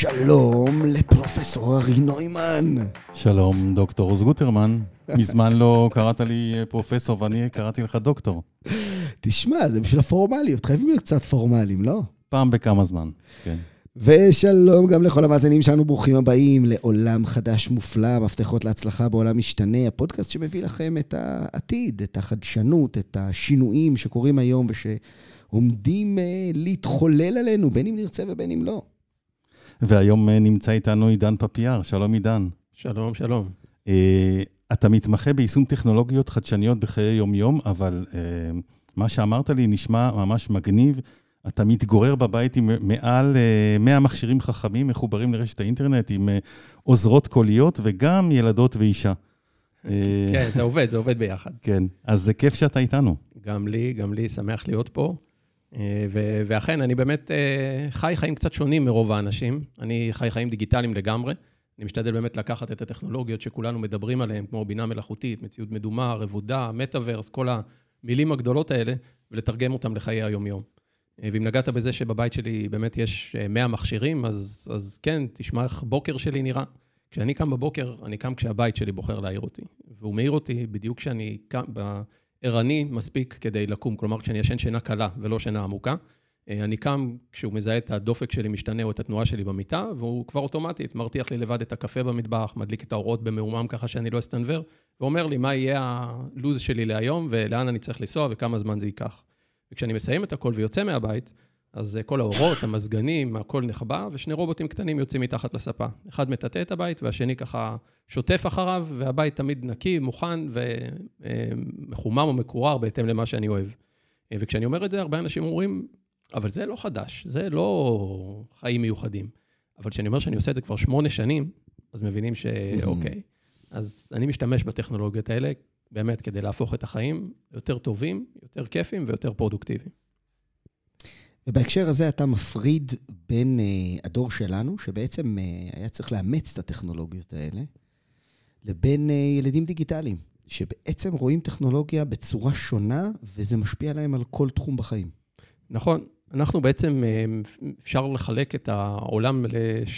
שלום לפרופסור ארי נוימן. שלום, דוקטור עוז גוטרמן. מזמן לא קראת לי אה, פרופסור ואני קראתי לך דוקטור. תשמע, זה בשביל הפורמליות, חייבים להיות קצת פורמליים, לא? פעם בכמה זמן, כן. ושלום גם לכל המאזינים שלנו, ברוכים הבאים לעולם חדש מופלא, מפתחות להצלחה בעולם משתנה, הפודקאסט שמביא לכם את העתיד, את החדשנות, את השינויים שקורים היום ושעומדים אה, להתחולל עלינו, בין אם נרצה ובין אם לא. והיום אה, נמצא איתנו עידן פפיאר, שלום עידן. שלום, שלום. אה, אתה מתמחה ביישום טכנולוגיות חדשניות בחיי יום-יום, אבל אה, מה שאמרת לי נשמע ממש מגניב. אתה מתגורר בבית עם מעל 100 מכשירים חכמים מחוברים לרשת האינטרנט, עם עוזרות קוליות וגם ילדות ואישה. כן, זה עובד, זה עובד ביחד. כן, אז זה כיף שאתה איתנו. גם לי, גם לי, שמח להיות פה. ואכן, אני באמת חי חיים קצת שונים מרוב האנשים. אני חי חיים דיגיטליים לגמרי. אני משתדל באמת לקחת את הטכנולוגיות שכולנו מדברים עליהן, כמו בינה מלאכותית, מציאות מדומה, רבודה, מטאוורס, כל המילים הגדולות האלה, ולתרגם אותם לחיי היום-יום. ואם נגעת בזה שבבית שלי באמת יש 100 מכשירים, אז, אז כן, תשמע איך בוקר שלי נראה. כשאני קם בבוקר, אני קם כשהבית שלי בוחר להעיר אותי. והוא מעיר אותי בדיוק כשאני קם, ערני מספיק כדי לקום, כלומר כשאני ישן שינה קלה ולא שינה עמוקה. אה, אני קם כשהוא מזהה את הדופק שלי משתנה או את התנועה שלי במיטה, והוא כבר אוטומטית מרתיח לי לבד את הקפה במטבח, מדליק את האורות במעומם ככה שאני לא אסתנוור, ואומר לי מה יהיה הלו"ז שלי להיום ולאן אני צריך לנסוע וכמה זמן זה ייקח. וכשאני מסיים את הכל ויוצא מהבית, אז כל האורות, המזגנים, הכל נחבא, ושני רובוטים קטנים יוצאים מתחת לספה. אחד מטאטא את הבית, והשני ככה שוטף אחריו, והבית תמיד נקי, מוכן ומחומם או מקורר בהתאם למה שאני אוהב. וכשאני אומר את זה, הרבה אנשים אומרים, אבל זה לא חדש, זה לא חיים מיוחדים. אבל כשאני אומר שאני עושה את זה כבר שמונה שנים, אז מבינים שאוקיי. אז אני משתמש בטכנולוגיות האלה באמת כדי להפוך את החיים יותר טובים, יותר כיפים ויותר פרודוקטיביים. ובהקשר הזה אתה מפריד בין uh, הדור שלנו, שבעצם uh, היה צריך לאמץ את הטכנולוגיות האלה, לבין uh, ילדים דיגיטליים, שבעצם רואים טכנולוגיה בצורה שונה, וזה משפיע עליהם על כל תחום בחיים. נכון. אנחנו בעצם, אפשר לחלק את העולם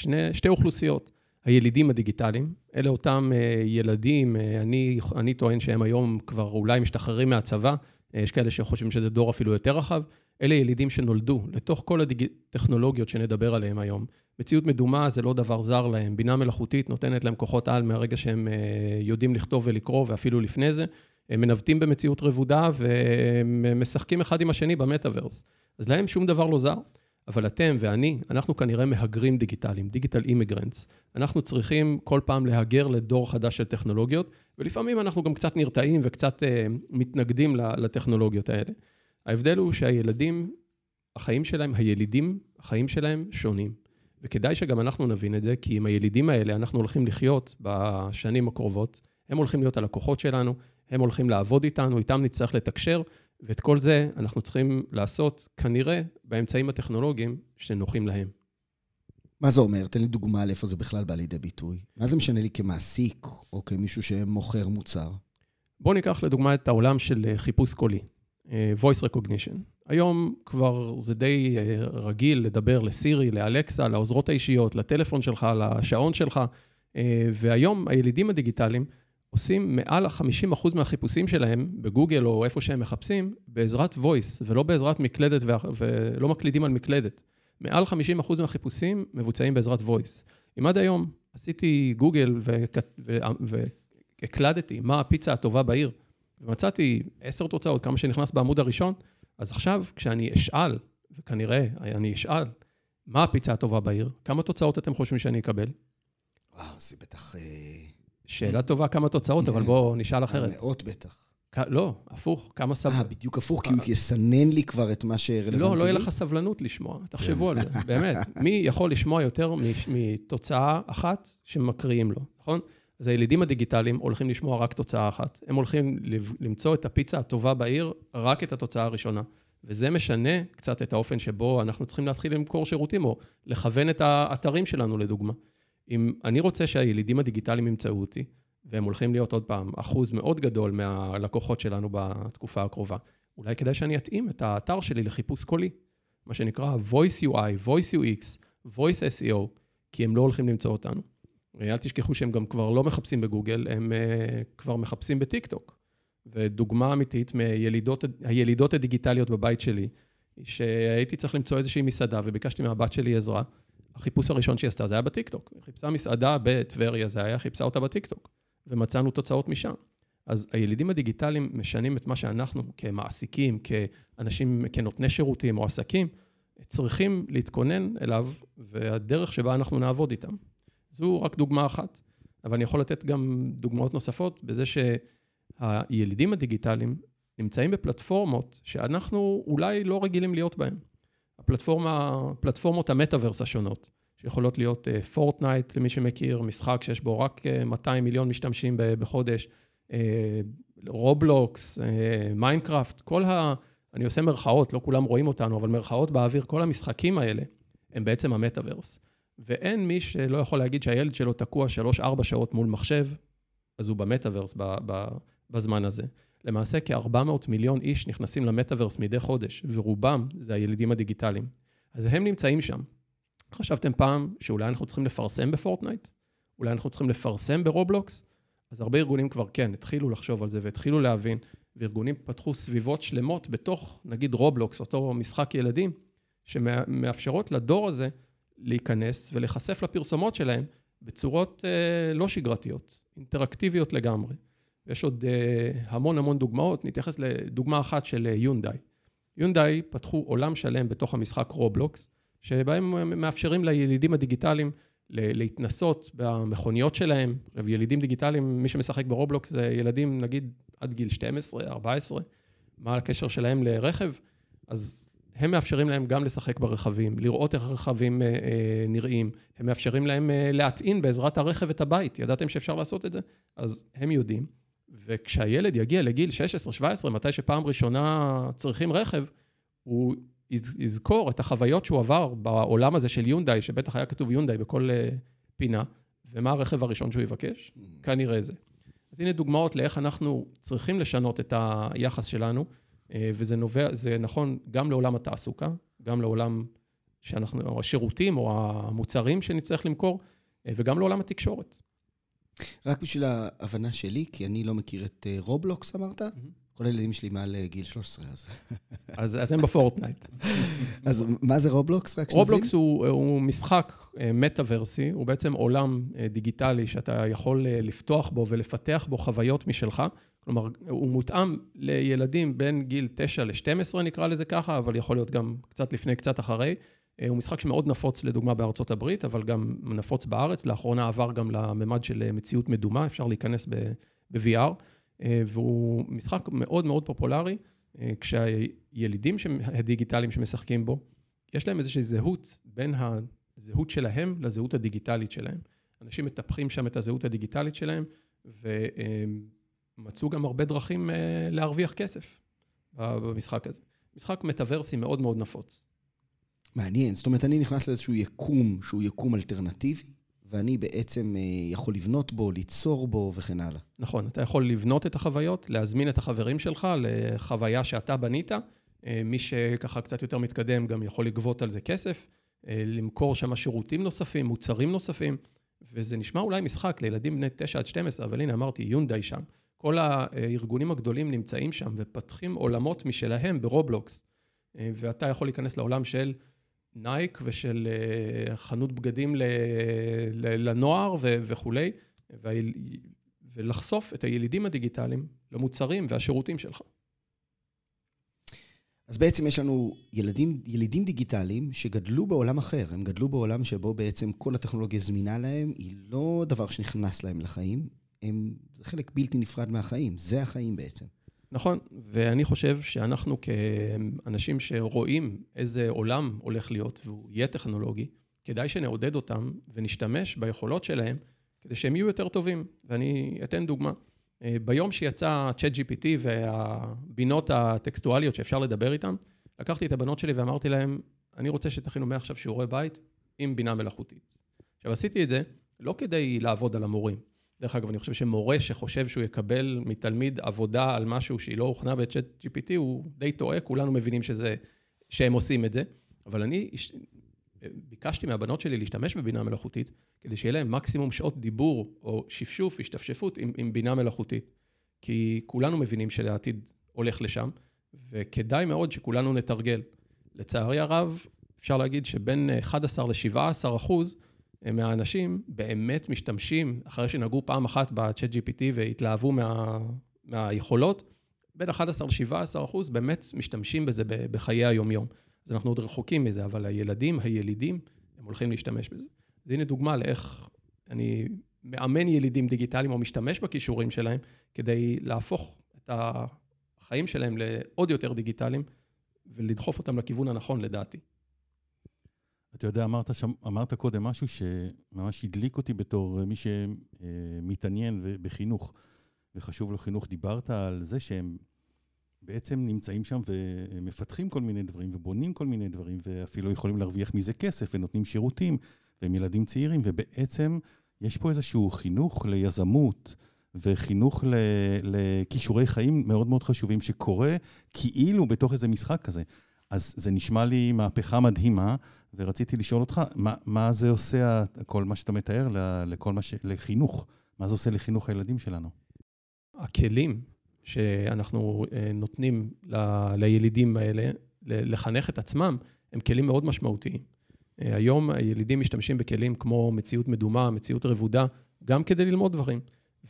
לשתי אוכלוסיות. הילידים הדיגיטליים, אלה אותם ילדים, אני, אני טוען שהם היום כבר אולי משתחררים מהצבא, יש כאלה שחושבים שזה דור אפילו יותר רחב, אלה ילידים שנולדו לתוך כל הטכנולוגיות שנדבר עליהן היום. מציאות מדומה זה לא דבר זר להם, בינה מלאכותית נותנת להם כוחות על מהרגע שהם יודעים לכתוב ולקרוא, ואפילו לפני זה. הם מנווטים במציאות רבודה ומשחקים אחד עם השני במטאוורס. אז להם שום דבר לא זר. אבל אתם ואני, אנחנו כנראה מהגרים דיגיטליים, דיגיטל אימיגרנטס. אנחנו צריכים כל פעם להגר לדור חדש של טכנולוגיות, ולפעמים אנחנו גם קצת נרתעים וקצת אה, מתנגדים לטכנולוגיות האלה. ההבדל הוא שהילדים, החיים שלהם, הילידים, החיים שלהם שונים. וכדאי שגם אנחנו נבין את זה, כי עם הילידים האלה אנחנו הולכים לחיות בשנים הקרובות, הם הולכים להיות הלקוחות שלנו, הם הולכים לעבוד איתנו, איתם נצטרך לתקשר, ואת כל זה אנחנו צריכים לעשות כנראה באמצעים הטכנולוגיים שנוחים להם. מה זה אומר? תן לי דוגמה על איפה זה בכלל בא לידי ביטוי. מה זה משנה לי כמעסיק או כמישהו שמוכר מוצר? בואו ניקח לדוגמה את העולם של חיפוש קולי, voice recognition. היום כבר זה די אה, רגיל לדבר לסירי, לאלקסה, לעוזרות האישיות, לטלפון שלך, לשעון שלך, והיום הילידים הדיגיטליים עושים מעל ה-50% מהחיפושים שלהם בגוגל או איפה שהם מחפשים בעזרת voice ולא בעזרת מקלדת ולא מקלידים על מקלדת. מעל 50% מהחיפושים מבוצעים בעזרת voice. אם עד היום עשיתי גוגל והקלדתי מה הפיצה הטובה בעיר, ומצאתי עשר תוצאות, כמה שנכנס בעמוד הראשון, אז עכשיו כשאני אשאל, וכנראה אני אשאל, מה הפיצה הטובה בעיר, כמה תוצאות אתם חושבים שאני אקבל? וואו, זה בטח... אה, שאלה טובה כמה תוצאות, אבל בואו נשאל אחרת. מאות בטח. לא, הפוך, כמה סבלנות. אה, בדיוק הפוך, כי הוא יסנן לי כבר את מה שרלוונטי. לא, לא יהיה לך סבלנות לשמוע, תחשבו על זה, באמת. מי יכול לשמוע יותר מתוצאה אחת שמקריאים לו, נכון? אז הילידים הדיגיטליים הולכים לשמוע רק תוצאה אחת. הם הולכים למצוא את הפיצה הטובה בעיר, רק את התוצאה הראשונה. וזה משנה קצת את האופן שבו אנחנו צריכים להתחיל למכור שירותים, או לכוון את האתרים שלנו, לדוגמה. אם אני רוצה שהילידים הדיגיטליים ימצאו אותי, והם הולכים להיות עוד פעם אחוז מאוד גדול מהלקוחות שלנו בתקופה הקרובה, אולי כדאי שאני אתאים את האתר שלי לחיפוש קולי, מה שנקרא voice UI, voice UX, voice SEO, כי הם לא הולכים למצוא אותנו. אל תשכחו שהם גם כבר לא מחפשים בגוגל, הם אה, כבר מחפשים בטיקטוק. ודוגמה אמיתית מהילידות הדיגיטליות בבית שלי, שהייתי צריך למצוא איזושהי מסעדה וביקשתי מהבת שלי עזרה. החיפוש הראשון שהיא עשתה זה היה בטיקטוק. היא חיפשה מסעדה בטבריה, זה היה, חיפשה אותה בטיקטוק. ומצאנו תוצאות משם. אז הילידים הדיגיטליים משנים את מה שאנחנו כמעסיקים, כאנשים, כנותני שירותים או עסקים, צריכים להתכונן אליו, והדרך שבה אנחנו נעבוד איתם. זו רק דוגמה אחת, אבל אני יכול לתת גם דוגמאות נוספות בזה שהילידים הדיגיטליים נמצאים בפלטפורמות שאנחנו אולי לא רגילים להיות בהן. הפלטפורמה, פלטפורמות המטאוורס השונות, שיכולות להיות פורטנייט, אה, למי שמכיר, משחק שיש בו רק אה, 200 מיליון משתמשים בחודש, רובלוקס, אה, מיינקראפט, כל ה... אני עושה מרכאות, לא כולם רואים אותנו, אבל מרכאות באוויר, כל המשחקים האלה הם בעצם המטאוורס. ואין מי שלא יכול להגיד שהילד שלו תקוע 3-4 שעות מול מחשב, אז הוא במטאוורס בזמן הזה. למעשה כ-400 מיליון איש נכנסים למטאוורס מדי חודש, ורובם זה הילידים הדיגיטליים. אז הם נמצאים שם. חשבתם פעם שאולי אנחנו צריכים לפרסם בפורטנייט? אולי אנחנו צריכים לפרסם ברובלוקס? אז הרבה ארגונים כבר כן, התחילו לחשוב על זה והתחילו להבין, וארגונים פתחו סביבות שלמות בתוך, נגיד רובלוקס, אותו משחק ילדים, שמאפשרות לדור הזה להיכנס ולהיחשף לפרסומות שלהם בצורות אה, לא שגרתיות, אינטראקטיביות לגמרי. יש עוד אה, המון המון דוגמאות, נתייחס לדוגמה אחת של אה, יונדאי. יונדאי פתחו עולם שלם בתוך המשחק רובלוקס, שבהם מאפשרים לילידים הדיגיטליים להתנסות במכוניות שלהם. עכשיו, ילידים דיגיטליים, מי שמשחק ברובלוקס זה ילדים, נגיד, עד גיל 12, 14, מה הקשר שלהם לרכב? אז הם מאפשרים להם גם לשחק ברכבים, לראות איך הרכבים אה, אה, נראים, הם מאפשרים להם אה, להטעין בעזרת הרכב את הבית. ידעתם שאפשר לעשות את זה? אז הם יודעים. וכשהילד יגיע לגיל 16-17, מתי שפעם ראשונה צריכים רכב, הוא יזכור את החוויות שהוא עבר בעולם הזה של יונדאי, שבטח היה כתוב יונדאי בכל uh, פינה, ומה הרכב הראשון שהוא יבקש? Mm. כנראה זה. אז הנה דוגמאות לאיך אנחנו צריכים לשנות את היחס שלנו, וזה נובע, זה נכון גם לעולם התעסוקה, גם לעולם שאנחנו, או השירותים או המוצרים שנצטרך למכור, uh, וגם לעולם התקשורת. רק בשביל ההבנה שלי, כי אני לא מכיר את אה, רובלוקס, אמרת? כל הילדים שלי מעל אה, גיל 13, אז... אז, אז הם בפורטנייט. אז מה זה רובלוקס? רק שנבין? רובלוקס הוא, הוא משחק אה, מטאוורסי, הוא בעצם עולם דיגיטלי שאתה יכול לפתוח בו ולפתח בו חוויות משלך. כלומר, הוא מותאם לילדים בין גיל 9 ל-12, נקרא לזה ככה, אבל יכול להיות גם קצת לפני, קצת אחרי. אה, הוא משחק שמאוד נפוץ לדוגמה בארצות הברית, אבל גם נפוץ בארץ. לאחרונה עבר גם לממד של אה, מציאות מדומה, אפשר להיכנס ב-VR, אה, והוא משחק מאוד מאוד פופולרי, כשהילידים הדיגיטליים שמשחקים בו, יש להם איזושהי זהות בין הזהות שלהם לזהות הדיגיטלית שלהם. אנשים מטפחים שם את הזהות הדיגיטלית שלהם, ומצאו גם הרבה דרכים להרוויח כסף במשחק הזה. משחק מטאוורסי מאוד מאוד נפוץ. מעניין, זאת אומרת, אני נכנס לאיזשהו יקום שהוא יקום אלטרנטיבי, ואני בעצם אה, יכול לבנות בו, ליצור בו וכן הלאה. נכון, אתה יכול לבנות את החוויות, להזמין את החברים שלך לחוויה שאתה בנית. אה, מי שככה קצת יותר מתקדם גם יכול לגבות על זה כסף, אה, למכור שם שירותים נוספים, מוצרים נוספים, וזה נשמע אולי משחק לילדים בני 9 עד 12, אבל הנה אמרתי, יונדאי שם. כל הארגונים הגדולים נמצאים שם ופתחים עולמות משלהם ברובלוקס, ואתה יכול להיכנס לעולם של נייק ושל אה, חנות בגדים לנוער וכולי, ולחשוף את הילידים הדיגיטליים למוצרים והשירותים שלך. אז בעצם יש לנו ילדים, ילידים דיגיטליים שגדלו בעולם אחר, הם גדלו בעולם שבו בעצם כל הטכנולוגיה זמינה להם, היא לא דבר שנכנס להם לחיים, הם, חלק בלתי נפרד מהחיים, זה החיים בעצם. נכון, ואני חושב שאנחנו כאנשים שרואים איזה עולם הולך להיות והוא יהיה טכנולוגי, כדאי שנעודד אותם ונשתמש ביכולות שלהם כדי שהם יהיו יותר טובים. ואני אתן דוגמה. אה, ביום שיצא ChatGPT והבינות הטקסטואליות שאפשר לדבר איתן, לקחתי את הבנות שלי ואמרתי להן, אני רוצה שתכינו מעכשיו שיעורי בית עם בינה מלאכותית. עכשיו, עשיתי את זה לא כדי לעבוד על המורים, דרך אגב, אני חושב שמורה שחושב שהוא יקבל מתלמיד עבודה על משהו שהיא לא הוכנה ב-chat GPT, הוא די טועה, כולנו מבינים שזה, שהם עושים את זה. אבל אני ביקשתי מהבנות שלי להשתמש בבינה מלאכותית, כדי שיהיה להם מקסימום שעות דיבור או שפשוף, השתפשפות עם, עם בינה מלאכותית. כי כולנו מבינים שלעתיד הולך לשם, וכדאי מאוד שכולנו נתרגל. לצערי הרב, אפשר להגיד שבין 11 ל-17 אחוז מהאנשים באמת משתמשים, אחרי שנגעו פעם אחת ב-chat GPT והתלהבו מה, מהיכולות, בין 11 ל-17 אחוז באמת משתמשים בזה בחיי היומיום. אז אנחנו עוד רחוקים מזה, אבל הילדים, הילידים, הם הולכים להשתמש בזה. אז הנה דוגמה לאיך אני מאמן ילידים דיגיטליים או משתמש בכישורים שלהם כדי להפוך את החיים שלהם לעוד יותר דיגיטליים ולדחוף אותם לכיוון הנכון, לדעתי. אתה יודע, אמרת, שם, אמרת קודם משהו שממש הדליק אותי בתור מי שמתעניין בחינוך, וחשוב לו חינוך. דיברת על זה שהם בעצם נמצאים שם ומפתחים כל מיני דברים ובונים כל מיני דברים, ואפילו יכולים להרוויח מזה כסף ונותנים שירותים, והם ילדים צעירים, ובעצם יש פה איזשהו חינוך ליזמות. וחינוך לכישורי חיים מאוד מאוד חשובים, שקורה כאילו בתוך איזה משחק כזה. אז זה נשמע לי מהפכה מדהימה, ורציתי לשאול אותך, מה, מה זה עושה, כל מה שאתה מתאר, לכל מה ש... לחינוך? מה זה עושה לחינוך הילדים שלנו? הכלים שאנחנו אה, נותנים ל... לילידים האלה, לחנך את עצמם, הם כלים מאוד משמעותיים. אה, היום הילידים משתמשים בכלים כמו מציאות מדומה, מציאות רבודה, גם כדי ללמוד דברים.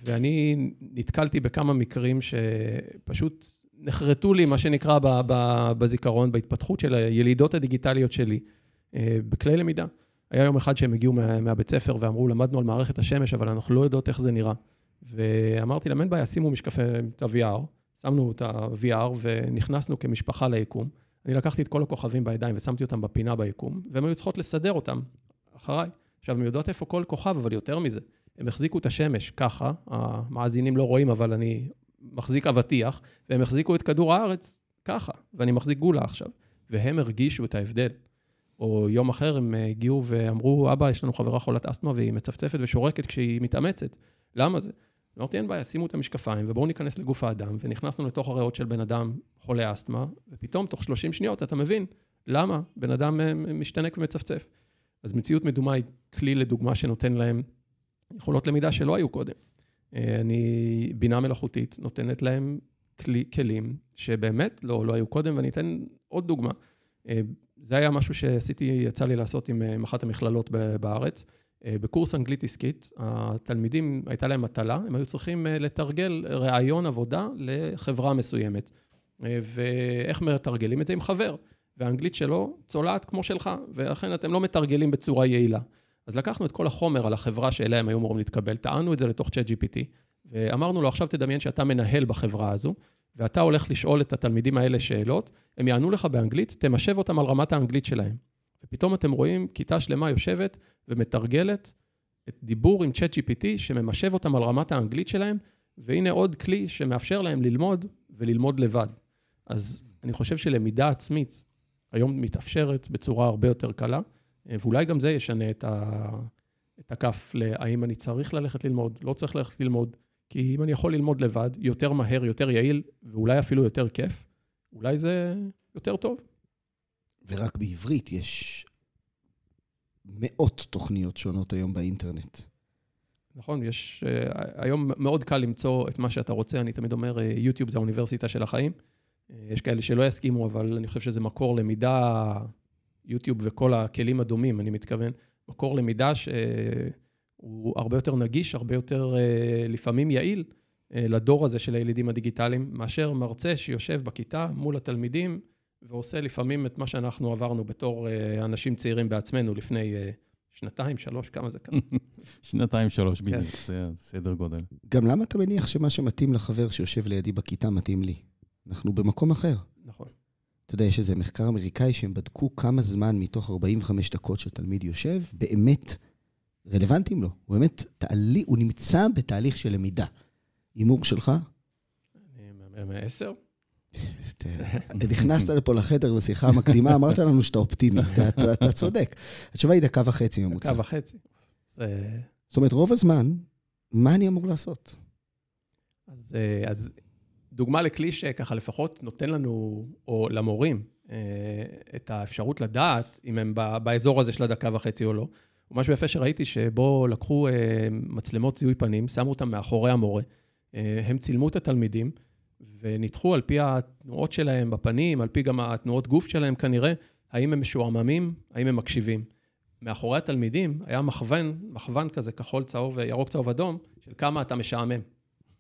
ואני נתקלתי בכמה מקרים שפשוט נחרטו לי, מה שנקרא, בזיכרון, בהתפתחות של הילידות הדיגיטליות שלי, אה, בכלי למידה. היה יום אחד שהם הגיעו מה, מהבית ספר ואמרו, למדנו על מערכת השמש, אבל אנחנו לא יודעות איך זה נראה. ואמרתי להם, אין בעיה, שימו משקפי את ה-VR, שמנו את ה-VR ונכנסנו כמשפחה ליקום. אני לקחתי את כל הכוכבים בידיים ושמתי אותם בפינה ביקום, והן היו צריכות לסדר אותם אחריי. עכשיו, הן יודעות איפה כל כוכב, אבל יותר מזה, הם החזיקו את השמש ככה, המאזינים לא רואים, אבל אני מחזיק אבטיח, והם החזיקו את כדור הארץ ככה, ואני מחזיק גולה עכשיו. והם הרגישו את ההבדל. או יום אחר הם הגיעו ואמרו, אבא, יש לנו חברה חולת אסתמה והיא מצפצפת ושורקת כשהיא מתאמצת. למה זה? אמרתי, אין בעיה, שימו את המשקפיים ובואו ניכנס לגוף האדם, ונכנסנו לתוך הריאות של בן אדם חולה אסתמה, ופתאום תוך 30 שניות אתה מבין למה בן אדם אה, משתנק ומצפצף. אז מציאות מדומה היא כלי לדוגמה שנותן להם יכולות למידה שלא היו קודם. אה, אני, בינה מלאכותית נותנת להם כלי, כלים שבאמת לא, לא היו קודם, ואני אתן עוד דוגמה. אה, זה היה משהו שעשיתי, יצא לי לעשות עם, עם אחת המכללות בארץ. בקורס אנגלית עסקית, התלמידים, הייתה להם מטלה, הם היו צריכים לתרגל ראיון עבודה לחברה מסוימת. ואיך מתרגלים את זה עם חבר, והאנגלית שלו צולעת כמו שלך, ולכן אתם לא מתרגלים בצורה יעילה. אז לקחנו את כל החומר על החברה שאליה הם היו אמורים להתקבל, טענו את זה לתוך צ'אט GPT, ואמרנו לו, עכשיו תדמיין שאתה מנהל בחברה הזו, ואתה הולך לשאול את התלמידים האלה שאלות, הם יענו לך באנגלית, תמשב אותם על רמת האנגלית שלהם. ופתאום אתם רואים כיתה שלמה יושבת ומתרגלת את דיבור עם צ'אט GPT שממשב אותם על רמת האנגלית שלהם, והנה עוד כלי שמאפשר להם ללמוד וללמוד לבד. אז אני חושב שלמידה עצמית היום מתאפשרת בצורה הרבה יותר קלה, ואולי גם זה ישנה את, ה... את הכף להאם אני צריך ללכת ללמוד, לא צריך ללכת ללמוד, כי אם אני יכול ללמוד לבד, יותר מהר, יותר יעיל, ואולי אפילו יותר כיף, אולי זה יותר טוב. ורק בעברית יש מאות תוכניות שונות היום באינטרנט. נכון, יש, uh, היום מאוד קל למצוא את מה שאתה רוצה, אני תמיד אומר, יוטיוב זה האוניברסיטה של החיים. יש כאלה שלא יסכימו, אבל אני חושב שזה מקור למידה יוטיוב וכל הכלים הדומים, אני מתכוון, מקור למידה שהוא הרבה יותר נגיש, הרבה יותר אה, לפעמים יעיל אה, לדור הזה של הילידים הדיגיטליים, מאשר מרצה שיושב בכיתה מול התלמידים ועושה לפעמים את מה שאנחנו עברנו בתור אה, אנשים צעירים בעצמנו לפני שנתיים, שלוש, כמה זה כמה? שנתיים, שלוש, בדיוק, כן. זה סדר גודל. גם למה אתה מניח שמה שמתאים לחבר שיושב לידי בכיתה מתאים לי? אנחנו במקום אחר. נכון. אתה יודע, יש איזה מחקר אמריקאי שהם בדקו כמה זמן מתוך 45 דקות שתלמיד יושב, באמת רלוונטיים לו. הוא באמת, תעלי, הוא נמצא בתהליך של למידה. הימור שלך? מעשר? נכנסת לפה לחדר בשיחה המקדימה, אמרת לנו שאתה אופטימי, אתה צודק. התשובה היא דקה וחצי ממוצע. דקה וחצי. זאת אומרת, רוב הזמן, מה אני אמור לעשות? אז דוגמה לכלי שככה לפחות נותן לנו, או למורים, את האפשרות לדעת אם הם באזור הזה של הדקה וחצי או לא. ומשהו יפה שראיתי, שבו לקחו מצלמות זיהוי פנים, שמו אותם מאחורי המורה, הם צילמו את התלמידים, וניתחו על פי התנועות שלהם בפנים, על פי גם התנועות גוף שלהם כנראה, האם הם משועממים, האם הם מקשיבים. מאחורי התלמידים היה מכוון, מכוון כזה, כחול, צהוב, ירוק, צהוב, אדום, של כמה אתה משעמם.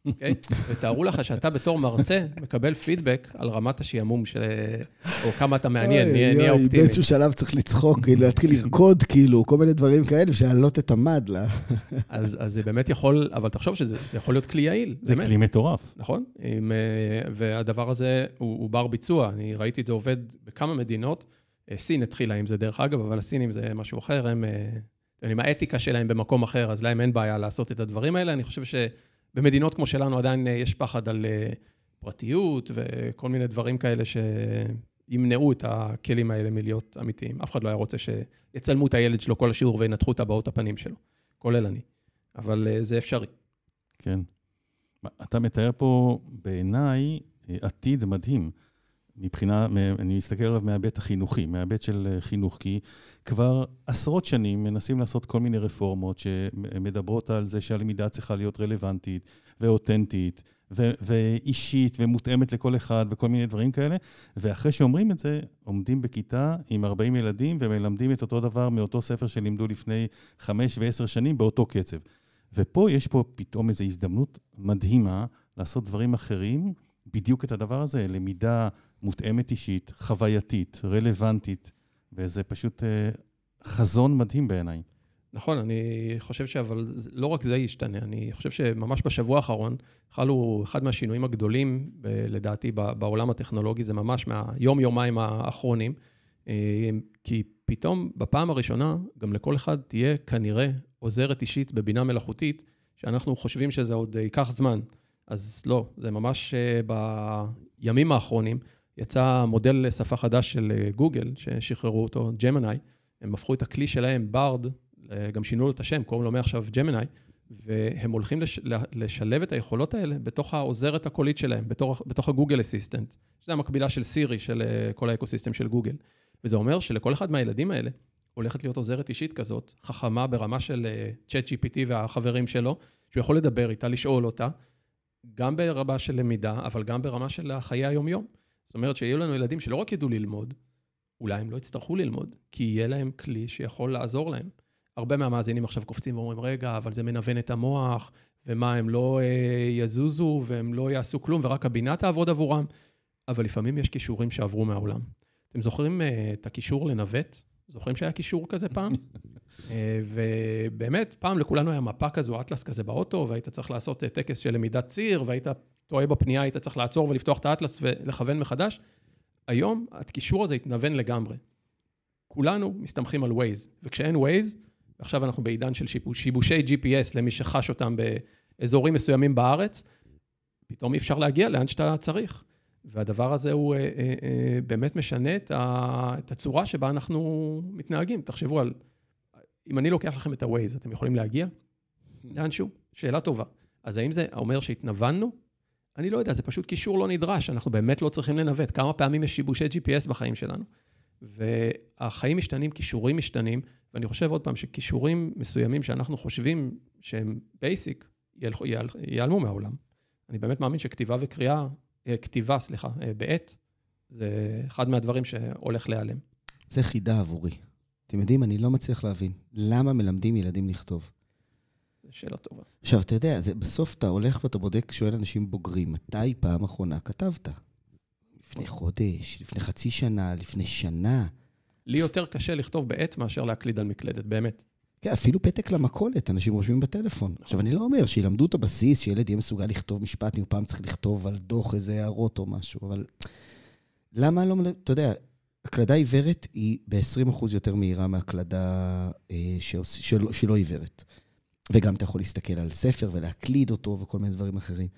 אוקיי? ותארו לך שאתה בתור מרצה מקבל פידבק על רמת השעמום, של... או כמה אתה מעניין, נהיה אופטימי. באיזשהו שלב צריך לצחוק, כאילו, להתחיל לרקוד, כאילו, כל מיני דברים כאלה, בשביל להעלות את המד. אז זה באמת יכול, אבל תחשוב שזה יכול להיות כלי יעיל. זה כלי מטורף. נכון, אה, והדבר הזה הוא בר ביצוע. אני ראיתי את זה עובד בכמה מדינות. אה, סין התחילה עם זה, דרך אגב, אבל הסינים זה משהו אחר, הם... אה, עם האתיקה שלהם במקום אחר, אז להם אין בעיה לעשות את הדברים האלה. אני חושב ש... במדינות כמו שלנו עדיין אה, יש פחד על אה, פרטיות וכל מיני דברים כאלה שימנעו את הכלים האלה מלהיות אמיתיים. אף אחד לא היה רוצה שיצלמו את הילד שלו כל השיעור וינתחו את הבעות הפנים שלו, כולל אני. אבל אה, זה אפשרי. כן. אתה מתאר פה בעיניי עתיד מדהים. מבחינה, אני מסתכל עליו מההיבט החינוכי, מההיבט של חינוך, כי כבר עשרות שנים מנסים לעשות כל מיני רפורמות שמדברות על זה שהלמידה צריכה להיות רלוונטית ואותנטית ו- ואישית ומותאמת לכל אחד וכל מיני דברים כאלה, ואחרי שאומרים את זה, עומדים בכיתה עם 40 ילדים ומלמדים את אותו דבר מאותו ספר שלימדו לפני 5 ו-10 שנים באותו קצב. ופה יש פה פתאום איזו הזדמנות מדהימה לעשות דברים אחרים, בדיוק את הדבר הזה, למידה מותאמת אישית, חווייתית, רלוונטית. וזה פשוט אה, חזון מדהים בעיניי. נכון, אני חושב שאבל לא רק זה ישתנה, אני חושב שממש בשבוע האחרון חלו אחד מהשינויים הגדולים, לדעתי, בעולם הטכנולוגי, זה ממש מהיום-יומיים האחרונים, אה, כי פתאום בפעם הראשונה גם לכל אחד תהיה כנראה עוזרת אישית בבינה מלאכותית, שאנחנו חושבים שזה עוד ייקח זמן. אז לא, זה ממש אה, בימים האחרונים. יצא מודל שפה חדש של אה, גוגל, ששחררו אותו, ג'מנאי. הם הפכו את הכלי שלהם, ברד, אה, גם שינו לו את השם, קוראים לו מעכשיו ג'מנאי, והם הולכים לש, לשלב את היכולות האלה בתוך העוזרת הקולית שלהם, בתוך, בתוך הגוגל אסיסטנט, שזה המקבילה של סירי, של אה, כל האקוסיסטם של גוגל. וזה אומר שלכל אחד מהילדים האלה הולכת להיות עוזרת אישית כזאת, חכמה ברמה של צ'אט GPT והחברים שלו, שהוא יכול לדבר איתה, לשאול אותה, גם ברמה של למידה, אבל גם ברמה של חיי היום-יום. זאת אומרת שיהיו לנו ילדים שלא רק ידעו ללמוד, אולי הם לא יצטרכו ללמוד, כי יהיה להם כלי שיכול לעזור להם. הרבה מהמאזינים עכשיו קופצים ואומרים, רגע, אבל זה מנוון את המוח, ומה, הם לא אה, יזוזו והם לא יעשו כלום, ורק הבינה תעבוד עבורם. אבל לפעמים יש כישורים שעברו מהעולם. אתם זוכרים אה, את הכישור לנווט? זוכרים שהיה כישור כזה פעם? אה, ובאמת, פעם לכולנו היה מפה כזו, אטלס כזה באוטו, והיית צריך לעשות אה, טקס של למידת ציר, והיית טועה בפנייה, היית צריך לעצור ולפתוח את האטלס ולכוון מחדש. היום הקישור הזה התנוון לגמרי. כולנו מסתמכים על Waze, וכשאין Waze, עכשיו אנחנו בעידן של שיבוש, שיבושי GPS למי שחש אותם באזורים מסוימים בארץ, פתאום אי אפשר להגיע לאן שאתה צריך. והדבר הזה הוא אה, אה, אה, באמת משנה את, ה, את הצורה שבה אנחנו מתנהגים. תחשבו על, אם אני לוקח לכם את ה-Waze, אתם יכולים להגיע לאנשהו? שאלה טובה. אז האם זה אומר שהתנוונו? אני לא יודע, זה פשוט קישור לא נדרש, אנחנו באמת לא צריכים לנווט. כמה פעמים יש שיבושי GPS בחיים שלנו? והחיים משתנים, כישורים משתנים, ואני חושב עוד פעם שכישורים מסוימים שאנחנו חושבים שהם בייסיק, ייעלמו מהעולם. אני באמת מאמין שכתיבה וקריאה, אה, כתיבה, סליחה, אה, בעט, זה אחד מהדברים שהולך להיעלם. זה חידה עבורי. אתם יודעים, אני לא מצליח להבין. למה מלמדים ילדים לכתוב? שאלה טובה. עכשיו, אתה יודע, זה, בסוף אתה הולך ואתה בודק, שואל אנשים בוגרים, מתי פעם אחרונה כתבת? לפני חודש, לפני חצי שנה, לפני שנה. לי יותר קשה לכתוב בעט מאשר להקליד על מקלדת, באמת. כן, אפילו פתק למכולת, אנשים רושמים בטלפון. עכשיו, אני לא אומר שילמדו את הבסיס, שילד יהיה מסוגל לכתוב משפט, אם הוא פעם צריך לכתוב על דוח איזה הערות או משהו, אבל למה לא... אתה יודע, הקלדה עיוורת היא ב-20% יותר מהירה מהקלדה אה, שלא, שלא עיוורת. וגם אתה יכול להסתכל על ספר ולהקליד אותו וכל מיני דברים אחרים.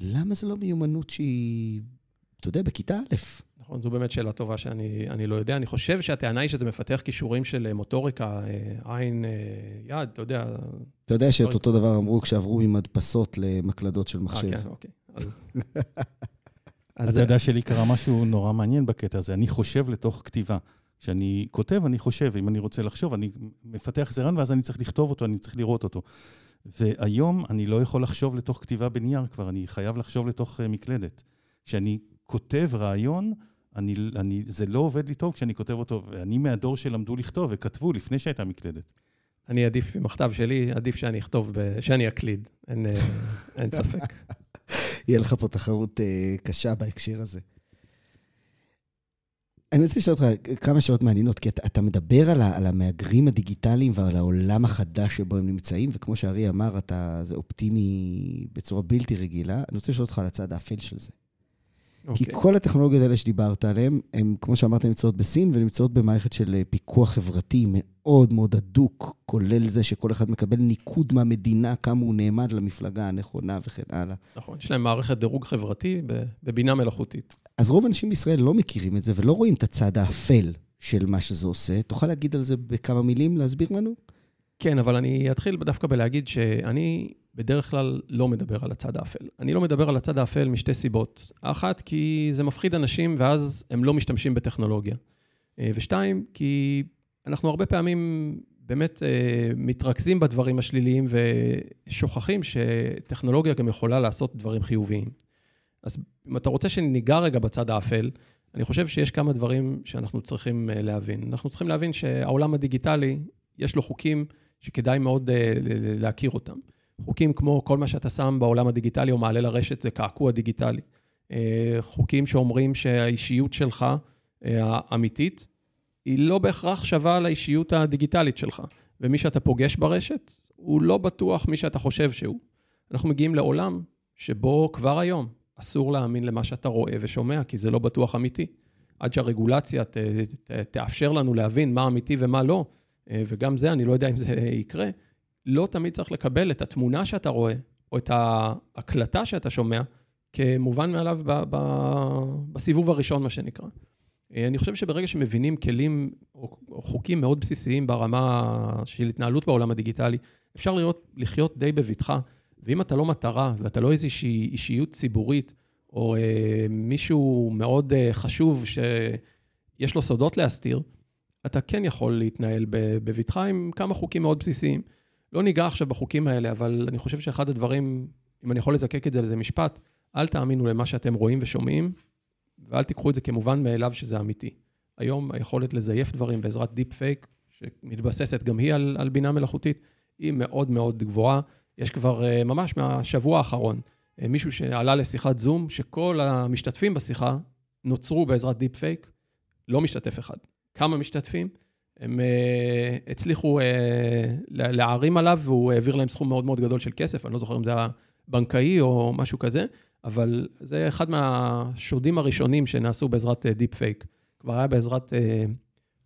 למה זה לא מיומנות שהיא, אתה יודע, בכיתה א'? נכון, זו באמת שאלה טובה שאני לא יודע. אני חושב שהטענה היא שזה מפתח כישורים של מוטוריקה, אה, עין, אה, יד, אתה יודע. אתה יודע שאת אותו דבר אמרו כשעברו ממדפסות למקלדות של מחשב. אה, כן, אוקיי. אז... אתה יודע שלי קרה משהו נורא מעניין בקטע הזה. אני חושב לתוך כתיבה. כשאני כותב, אני חושב, אם אני רוצה לחשוב, אני מפתח איזה רעיון, ואז אני צריך לכתוב אותו, אני צריך לראות אותו. והיום אני לא יכול לחשוב לתוך כתיבה בנייר כבר, אני חייב לחשוב לתוך אה, מקלדת. כשאני כותב רעיון, אני, אני, זה לא עובד לי טוב כשאני כותב אותו, ואני מהדור שלמדו לכתוב וכתבו לפני שהייתה מקלדת. אני עדיף, עם הכתב שלי, עדיף שאני אכתוב, ב... שאני אקליד, אין, אה, אין ספק. יהיה לך פה תחרות אה, קשה בהקשר הזה. אני רוצה לשאול אותך כמה שאלות מעניינות, כי אתה, אתה מדבר על, ה, על המהגרים הדיגיטליים ועל העולם החדש שבו הם נמצאים, וכמו שארי אמר, אתה, זה אופטימי בצורה בלתי רגילה. אני רוצה לשאול אותך על הצד האפל של זה. Okay. כי אוקיי. כל הטכנולוגיות האלה שדיברת עליהן, הן, כמו שאמרת, נמצאות בסין ונמצאות במערכת של אה, פיקוח חברתי מאוד מאוד הדוק, כולל זה שכל אחד מקבל ניקוד מהמדינה, כמה הוא נעמד למפלגה הנכונה וכן הלאה. נכון, יש להם מערכת דירוג חברתי בבינה מלאכותית. אז רוב האנשים בישראל לא מכירים את זה ולא רואים את הצד האפל של מה שזה עושה. תוכל להגיד על זה בכמה מילים, להסביר לנו? כן, אבל אני אתחיל דווקא בלהגיד שאני בדרך כלל לא מדבר על הצד האפל. אני לא מדבר על הצד האפל משתי סיבות. האחת, כי זה מפחיד אנשים ואז הם לא משתמשים בטכנולוגיה. אה, ושתיים, כי אנחנו הרבה פעמים באמת אה, מתרכזים בדברים השליליים ושוכחים שטכנולוגיה גם יכולה לעשות דברים חיוביים. אז אם אתה רוצה שניגע רגע בצד האפל, אני חושב שיש כמה דברים שאנחנו צריכים אה, להבין. אנחנו צריכים להבין שהעולם הדיגיטלי, יש לו חוקים שכדאי מאוד להכיר אותם. חוקים כמו כל מה שאתה שם בעולם הדיגיטלי או מעלה לרשת זה קעקוע דיגיטלי. אה, חוקים שאומרים שהאישיות שלך, אה, האמיתית, היא לא בהכרח שווה לאישיות הדיגיטלית שלך. ומי שאתה פוגש ברשת, הוא לא בטוח מי שאתה חושב שהוא. אנחנו מגיעים לעולם שבו כבר היום אסור להאמין למה שאתה רואה ושומע, כי זה לא בטוח אמיתי. עד שהרגולציה ת, ת, תאפשר לנו להבין מה אמיתי ומה לא, אה, וגם זה, אני לא יודע אם זה יקרה, לא תמיד צריך לקבל את התמונה שאתה רואה, או את ההקלטה שאתה שומע, כמובן מאליו ב- ב- בסיבוב הראשון, מה שנקרא. אה, אני חושב שברגע שמבינים כלים או, או חוקים מאוד בסיסיים ברמה של התנהלות בעולם הדיגיטלי, אפשר להיות, לחיות די בבטחה. ואם אתה לא מטרה ואתה לא איזושהי אישיות ציבורית, או אה, מישהו מאוד אה, חשוב שיש לו סודות להסתיר, אתה כן יכול להתנהל בבטחה עם כמה חוקים מאוד בסיסיים. לא ניגע עכשיו בחוקים האלה, אבל אני חושב שאחד הדברים, אם אני יכול לזקק את זה לאיזה משפט, אל תאמינו למה שאתם רואים ושומעים, ואל תיקחו את זה כמובן מאליו שזה אמיתי. היום היכולת לזייף דברים בעזרת deep fake, שמתבססת גם היא על, על בינה מלאכותית, היא מאוד מאוד גבוהה. יש כבר אה, ממש מהשבוע האחרון, אה, מישהו שעלה לשיחת זום, שכל המשתתפים בשיחה נוצרו בעזרת deep fake, לא משתתף אחד. כמה משתתפים? הם אה, הצליחו להערים עליו, והוא העביר להם סכום מאוד מאוד גדול של כסף, אני לא זוכר אם זה היה בנקאי או משהו כזה, אבל זה אחד מהשודים הראשונים שנעשו בעזרת deep fake. כבר היה בעזרת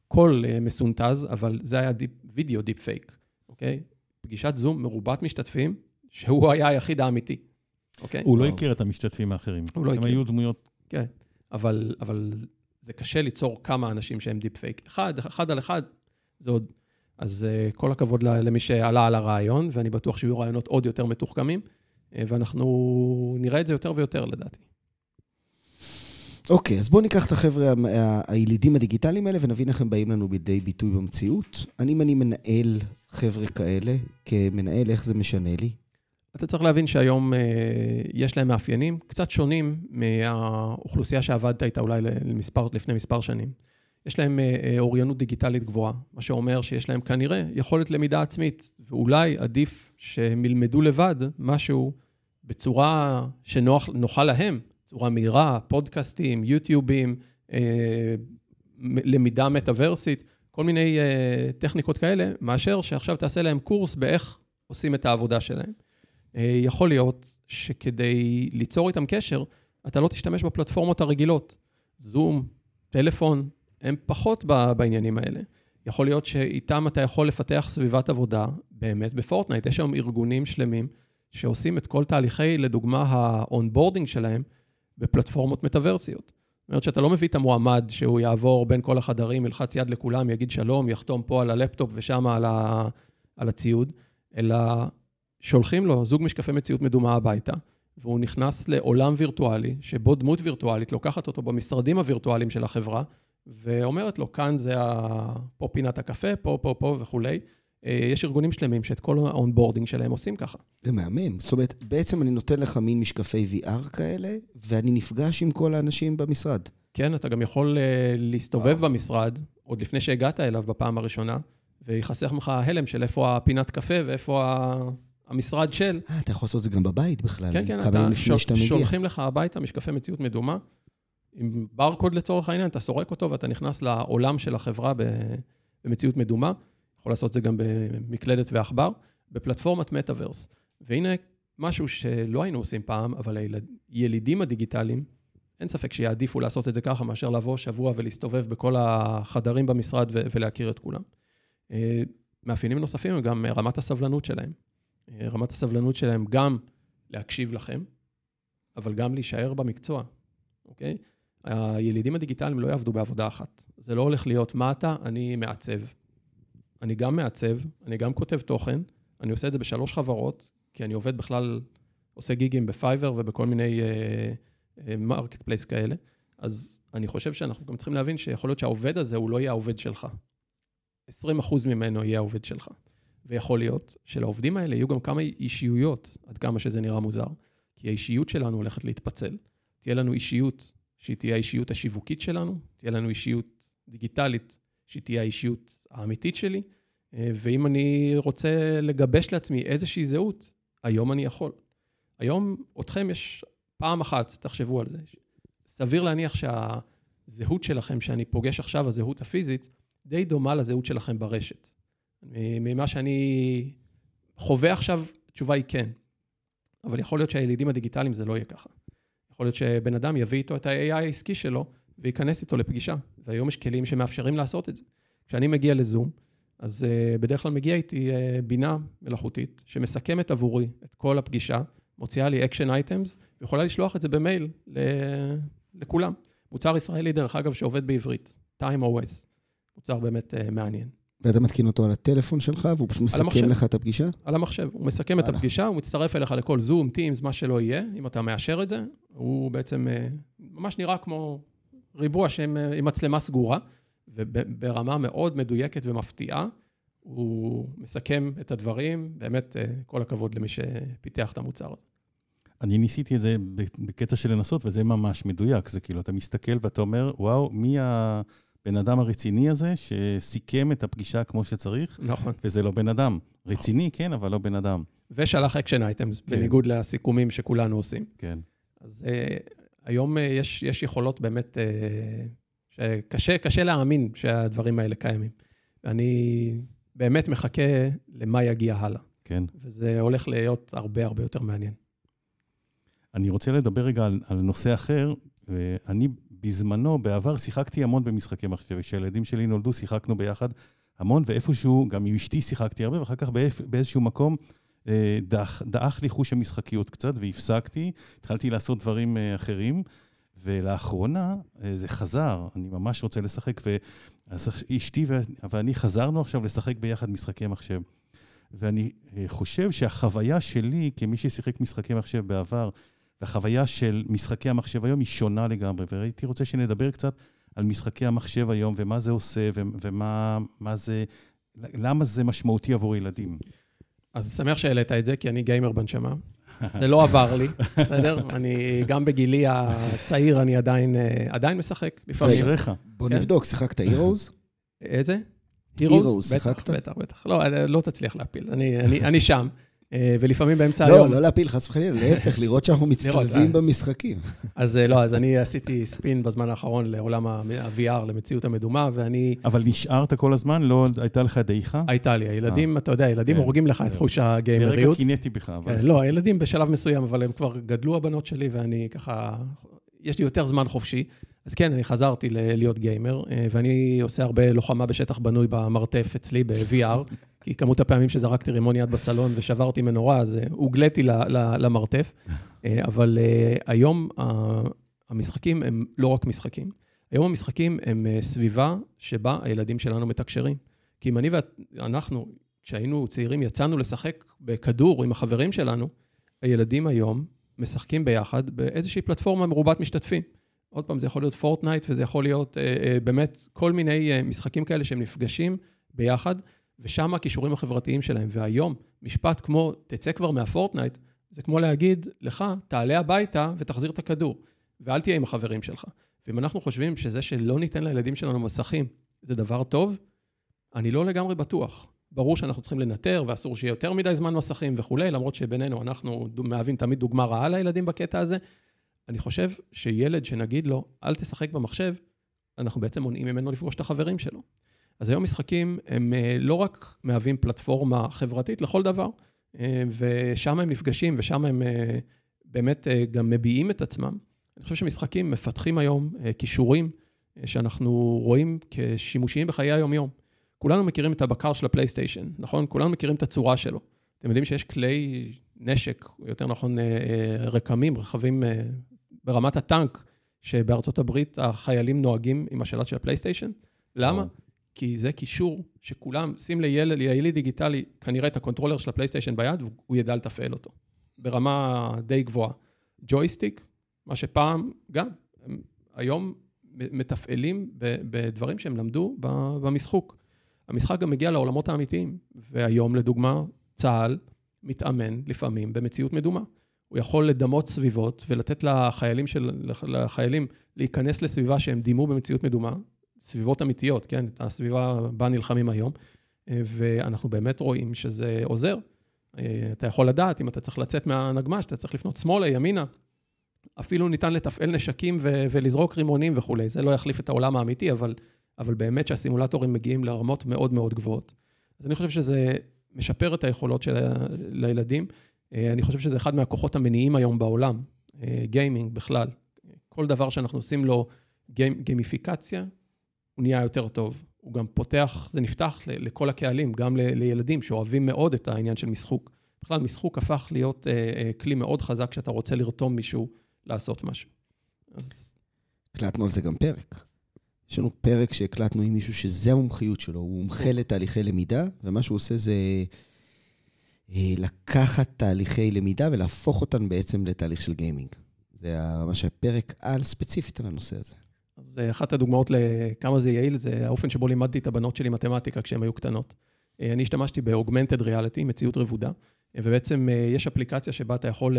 קול מסונטז, אבל זה היה deep, וידאו deep fake, אוקיי? פגישת זום מרובת משתתפים, שהוא היה היחיד האמיתי, אוקיי? הוא לא הכיר את המשתתפים האחרים. הוא לא הכיר. הם היו דמויות... כן, אבל, אבל זה קשה ליצור כמה אנשים שהם deep fake. אחד, אחד על אחד, זה עוד... אז אה, כל הכבוד למי שעלה על הרעיון, ואני בטוח שיהיו רעיונות עוד יותר מתוחכמים, אה, ואנחנו נראה את זה יותר ויותר לדעתי. אוקיי, אז בואו ניקח את החבר'ה הילידים הדיגיטליים האלה ונבין איך הם באים לנו בידי ביטוי במציאות. אני, אם אני מנהל חבר'ה כאלה, כמנהל, איך זה משנה לי? אתה צריך להבין שהיום אה, יש להם מאפיינים קצת שונים מהאוכלוסייה שעבדת איתה אולי למספר, לפני מספר שנים. יש להם אה, אה, אוריינות דיגיטלית גבוהה, מה שאומר שיש להם כנראה יכולת למידה עצמית, ואולי עדיף שהם ילמדו לבד משהו בצורה שנוחה להם, צורה מהירה, פודקאסטים, יוטיובים, למידה מטאוורסית, כל מיני טכניקות כאלה, מאשר שעכשיו תעשה להם קורס באיך עושים את העבודה שלהם. אה, יכול להיות שכדי ליצור איתם קשר, אתה לא תשתמש בפלטפורמות הרגילות. זום, טלפון, הם פחות בעניינים האלה. יכול להיות שאיתם אתה יכול לפתח סביבת עבודה באמת ב Fortnite. יש היום ארגונים שלמים שעושים את כל תהליכי, לדוגמה, ה onboarding שלהם בפלטפורמות מטאוורסיות. זאת אומרת שאתה לא מביא את המועמד שהוא יעבור בין כל החדרים, ילחץ יד לכולם, יגיד שלום, יחתום פה על הלפטופ ושם על, על הציוד, אלא שולחים לו זוג משקפי מציאות מדומה הביתה, והוא נכנס לעולם וירטואלי, שבו דמות וירטואלית לוקחת אותו במשרדים הווירטואליים של החברה, ואומרת לו, כאן זה ה... פה פינת הקפה, פה, פה, פה וכולי. אה, יש ארגונים שלמים שאת כל ה onboarding שלהם עושים ככה. זה מהמם. זאת אומרת, בעצם אני נותן לך מין משקפי VR כאלה, ואני נפגש עם כל האנשים במשרד. כן, אתה גם יכול uh, להסתובב וואו. במשרד, עוד לפני שהגעת אליו בפעם הראשונה, ויחסך ממך הלם של איפה הפינת קפה ואיפה. המשרד של... אה, אתה יכול לעשות את זה גם בבית בכלל. כן, כן, אתה ש... שולחים לך הביתה משקפי מציאות מדומה, עם ברקוד לצורך העניין, אתה סורק אותו ואתה נכנס לעולם של החברה במציאות מדומה. יכול לעשות את זה גם במקלדת ועכבר, בפלטפורמת מטאוורס. והנה משהו שלא היינו עושים פעם, אבל הילידים הדיגיטליים, אין ספק שיעדיפו לעשות את זה ככה, מאשר לבוא שבוע ולהסתובב בכל החדרים במשרד ולהכיר את כולם. אה, מאפיינים נוספים הם גם רמת הסבלנות שלהם. אה, רמת הסבלנות שלהם גם להקשיב לכם, אבל גם להישאר במקצוע, אוקיי? הילידים הדיגיטליים לא יעבדו בעבודה אחת. זה לא הולך להיות, מה אתה? אני מעצב. אני גם מעצב, אני גם כותב תוכן, אני עושה את זה בשלוש חברות, כי אני עובד בכלל, עושה גיגים ב Fiverr ובכל מיני market אה, place אה, כאלה. אז אני חושב שאנחנו גם צריכים להבין שיכול להיות שהעובד הזה הוא לא יהיה העובד שלך. 20% ממנו יהיה העובד שלך. ויכול להיות שלעובדים האלה יהיו גם כמה אישיויות, עד כמה שזה נראה מוזר, כי האישיות שלנו הולכת להתפצל. תהיה לנו אישיות שהיא תהיה האישיות השיווקית שלנו, תהיה לנו אישיות דיגיטלית שהיא תהיה האישיות האמיתית שלי, אה, ואם אני רוצה לגבש לעצמי איזושהי זהות, היום אני יכול. היום, אתכם יש פעם אחת, תחשבו על זה. סביר להניח שהזהות שלכם שאני פוגש עכשיו, הזהות הפיזית, די דומה לזהות שלכם ברשת. ממה שאני חווה עכשיו, התשובה היא כן. אבל יכול להיות שהילידים הדיגיטליים זה לא יהיה ככה. יכול להיות שבן אדם יביא איתו את ה-AI העסקי שלו וייכנס איתו לפגישה. והיום יש כלים שמאפשרים לעשות את זה. כשאני מגיע לזום, אז אה, בדרך כלל מגיע איתי אה, בינה מלאכותית שמסכמת עבורי את כל הפגישה, מוציאה לי action items, ויכולה לשלוח את זה במייל ל- לכולם. מוצר ישראלי, דרך אגב, שעובד בעברית, TimeOS. מוצר באמת אה, מעניין. ואתה מתקין אותו על הטלפון שלך, והוא פשוט מסכם המחשב. לך את הפגישה? על המחשב. הוא מסכם את הפגישה, הוא מצטרף אליך לכל זום, Teams, מה שלא יהיה, אם אתה מאשר את זה. הוא בעצם ממש נראה כמו ריבוע שהם עם מצלמה סגורה, וברמה מאוד מדויקת ומפתיעה, הוא מסכם את הדברים, באמת כל הכבוד למי שפיתח את המוצר הזה. אני ניסיתי את זה בקטע של לנסות, וזה ממש מדויק. זה כאילו, אתה מסתכל ואתה אומר, וואו, מי. הבן אדם הרציני הזה, שסיכם את הפגישה כמו שצריך, נכון. וזה לא בן אדם. רציני, כן, אבל לא בן אדם. ושלח action items, כן. בניגוד לסיכומים שכולנו עושים. כן. אז uh, היום uh, יש, יש יכולות באמת, uh, שקשה קשה להאמין שהדברים האלה קיימים. ואני באמת מחכה למה יגיע הלאה. כן. וזה הולך להיות הרבה הרבה יותר מעניין. אני רוצה לדבר רגע על, על נושא אחר. אני בזמנו, בעבר, שיחקתי המון במשחקי מחשב. כשהילדים שלי נולדו, שיחקנו ביחד המון, ואיפשהו, גם עם אשתי שיחקתי הרבה, ואחר כך באיזשהו מקום אה, דח, דעך לי חוש המשחקיות קצת, והפסקתי, התחלתי לעשות דברים אה, אחרים, ולאחרונה אה, זה חזר, אני ממש רוצה לשחק, ואשתי ואני חזרנו עכשיו לשחק ביחד משחקי מחשב. ואני חושב שהחוויה שלי, כמי ששיחק משחקי מחשב בעבר, והחוויה של משחקי המחשב היום היא שונה לגמרי, והייתי רוצה שנדבר קצת על משחקי המחשב היום, ומה זה עושה, ומה זה, למה זה משמעותי עבור ילדים. אז שמח שהעלית את זה, כי אני גיימר בנשמה. זה לא עבר לי, בסדר? אני, גם בגילי הצעיר, אני עדיין, עדיין משחק, לפעמים. אשריך. בוא כן? נבדוק, שיחקת הירוס? איזה? הירוס, שיחקת? בטח, בטח. לא, לא תצליח להפיל, אני שם. אה, ולפעמים באמצע לא, היום... לא, לא להפיל, חס וחלילה, להפך, לראות שאנחנו מצטלבים אה. במשחקים. אז אה, לא, אז אני עשיתי ספין בזמן האחרון לעולם ה-VR, למציאות המדומה, ואני... אבל נשארת כל הזמן? לא הייתה לך דעיכה? הייתה לי. הילדים, אתה יודע, ילדים כן. הורגים לך את חוש הגיימריות. לרגע קינאתי בך, אבל... לא, הילדים בשלב מסוים, אבל הם כבר גדלו, הבנות שלי, ואני ככה... יש לי יותר זמן חופשי. אז כן, אני חזרתי להיות גיימר, ואני עושה הרבה לוחמה בשטח בנוי במרתף אצלי, ב-VR. כי כמות הפעמים שזרקתי רימון יד בסלון ושברתי מנורה, אז אה, הוגליתי למרתף. אה, אבל אה, היום המשחקים הם לא רק משחקים. היום המשחקים הם סביבה שבה הילדים שלנו מתקשרים. כי אם אני ואנחנו, כשהיינו צעירים, יצאנו לשחק בכדור עם החברים שלנו, הילדים היום משחקים ביחד באיזושהי פלטפורמה מרובת משתתפים. עוד פעם, זה יכול להיות פורטנייט וזה יכול להיות אה, אה, באמת כל מיני אה, משחקים כאלה שהם נפגשים ביחד, ושם הכישורים החברתיים שלהם. והיום, משפט כמו, תצא כבר מהפורטנייט, זה כמו להגיד לך, תעלה הביתה ותחזיר את הכדור, ואל תהיה עם החברים שלך. ואם אנחנו חושבים שזה שלא ניתן לילדים שלנו מסכים, זה דבר טוב, אני לא לגמרי בטוח. ברור שאנחנו צריכים לנטר, ואסור שיהיה יותר מדי זמן מסכים וכולי, למרות שבינינו אנחנו מהווים תמיד דוגמה רעה לילדים בקטע הזה. אני חושב שילד שנגיד לו, אל תשחק במחשב, אנחנו בעצם מונעים ממנו לפגוש את החברים שלו. אז היום משחקים הם אה, לא רק מהווים פלטפורמה חברתית לכל דבר, אה, ושם הם נפגשים ושם הם אה, באמת גם מביעים את עצמם. אני חושב שמשחקים מפתחים היום כישורים שאנחנו רואים כשימושיים בחיי היום-יום. כולנו מכירים את הבקר של הפלייסטיישן, נכון? כולנו מכירים את הצורה שלו. אתם יודעים שיש כלי נשק, יותר נכון רק"מים, רכבים ברמת הטנק, שבארצות הברית החיילים נוהגים עם השלט של הפלייסטיישן. למה? כי זה כישור שכולם, שים לילד, ליליד דיגיטלי, כנראה את ה controller של הפלייסטיישן ביד, והוא ידע לתפעל אותו. ברמה די גבוהה. ג'ויסטיק, מה שפעם, גם, הם היום מתפעלים בדברים שהם למדו במשחוק. המשחק גם מגיע לעולמות האמיתיים, והיום, לדוגמה, צה"ל מתאמן לפעמים במציאות מדומה. הוא יכול לדמות סביבות ולתת לחיילים, של, לחיילים להיכנס לסביבה שהם דימו במציאות מדומה, סביבות אמיתיות, כן? את הסביבה בה נלחמים היום, אה, ואנחנו באמת רואים שזה עוזר. אה, אתה יכול לדעת, אם אתה צריך לצאת מהנגמ"ש, אתה צריך לפנות שמאלה, ימינה. אפילו ניתן לתפעל נשקים ו- ולזרוק רימונים וכולי. זה לא יחליף את העולם האמיתי, אבל, אבל באמת שהסימולטורים מגיעים לרמות מאוד מאוד גבוהות. אז אני חושב שזה משפר את היכולות של הילדים. אה, אני חושב שזה אחד מהכוחות המניעים היום בעולם, גיימינג בכלל. כל דבר שאנחנו עושים לו גיימיפיקציה, הוא נהיה יותר טוב. הוא גם פותח, זה נפתח לכל הקהלים, גם לילדים שאוהבים מאוד את העניין של משחוק. בכלל, משחוק הפך להיות אה, אה, כלי מאוד חזק כשאתה רוצה לרתום מישהו לעשות משהו. אז... הקלטנו על זה גם פרק. יש לנו פרק שהקלטנו עם מישהו שזה המומחיות שלו, הוא מומחה כן. לתהליכי למידה, ומה שהוא עושה זה אה, לקחת תהליכי למידה ולהפוך אותם בעצם לתהליך של גיימינג. זה ממש הפרק על ספציפית על הנושא הזה. אז אה, אחת הדוגמאות לכמה זה יעיל, זה האופן שבו לימדתי את הבנות שלי מתמטיקה כשהן היו קטנות. אה, אני השתמשתי ב-Augmented Reality, מציאות רבודה, אה, ובעצם יש אפליקציה שבה אתה יכול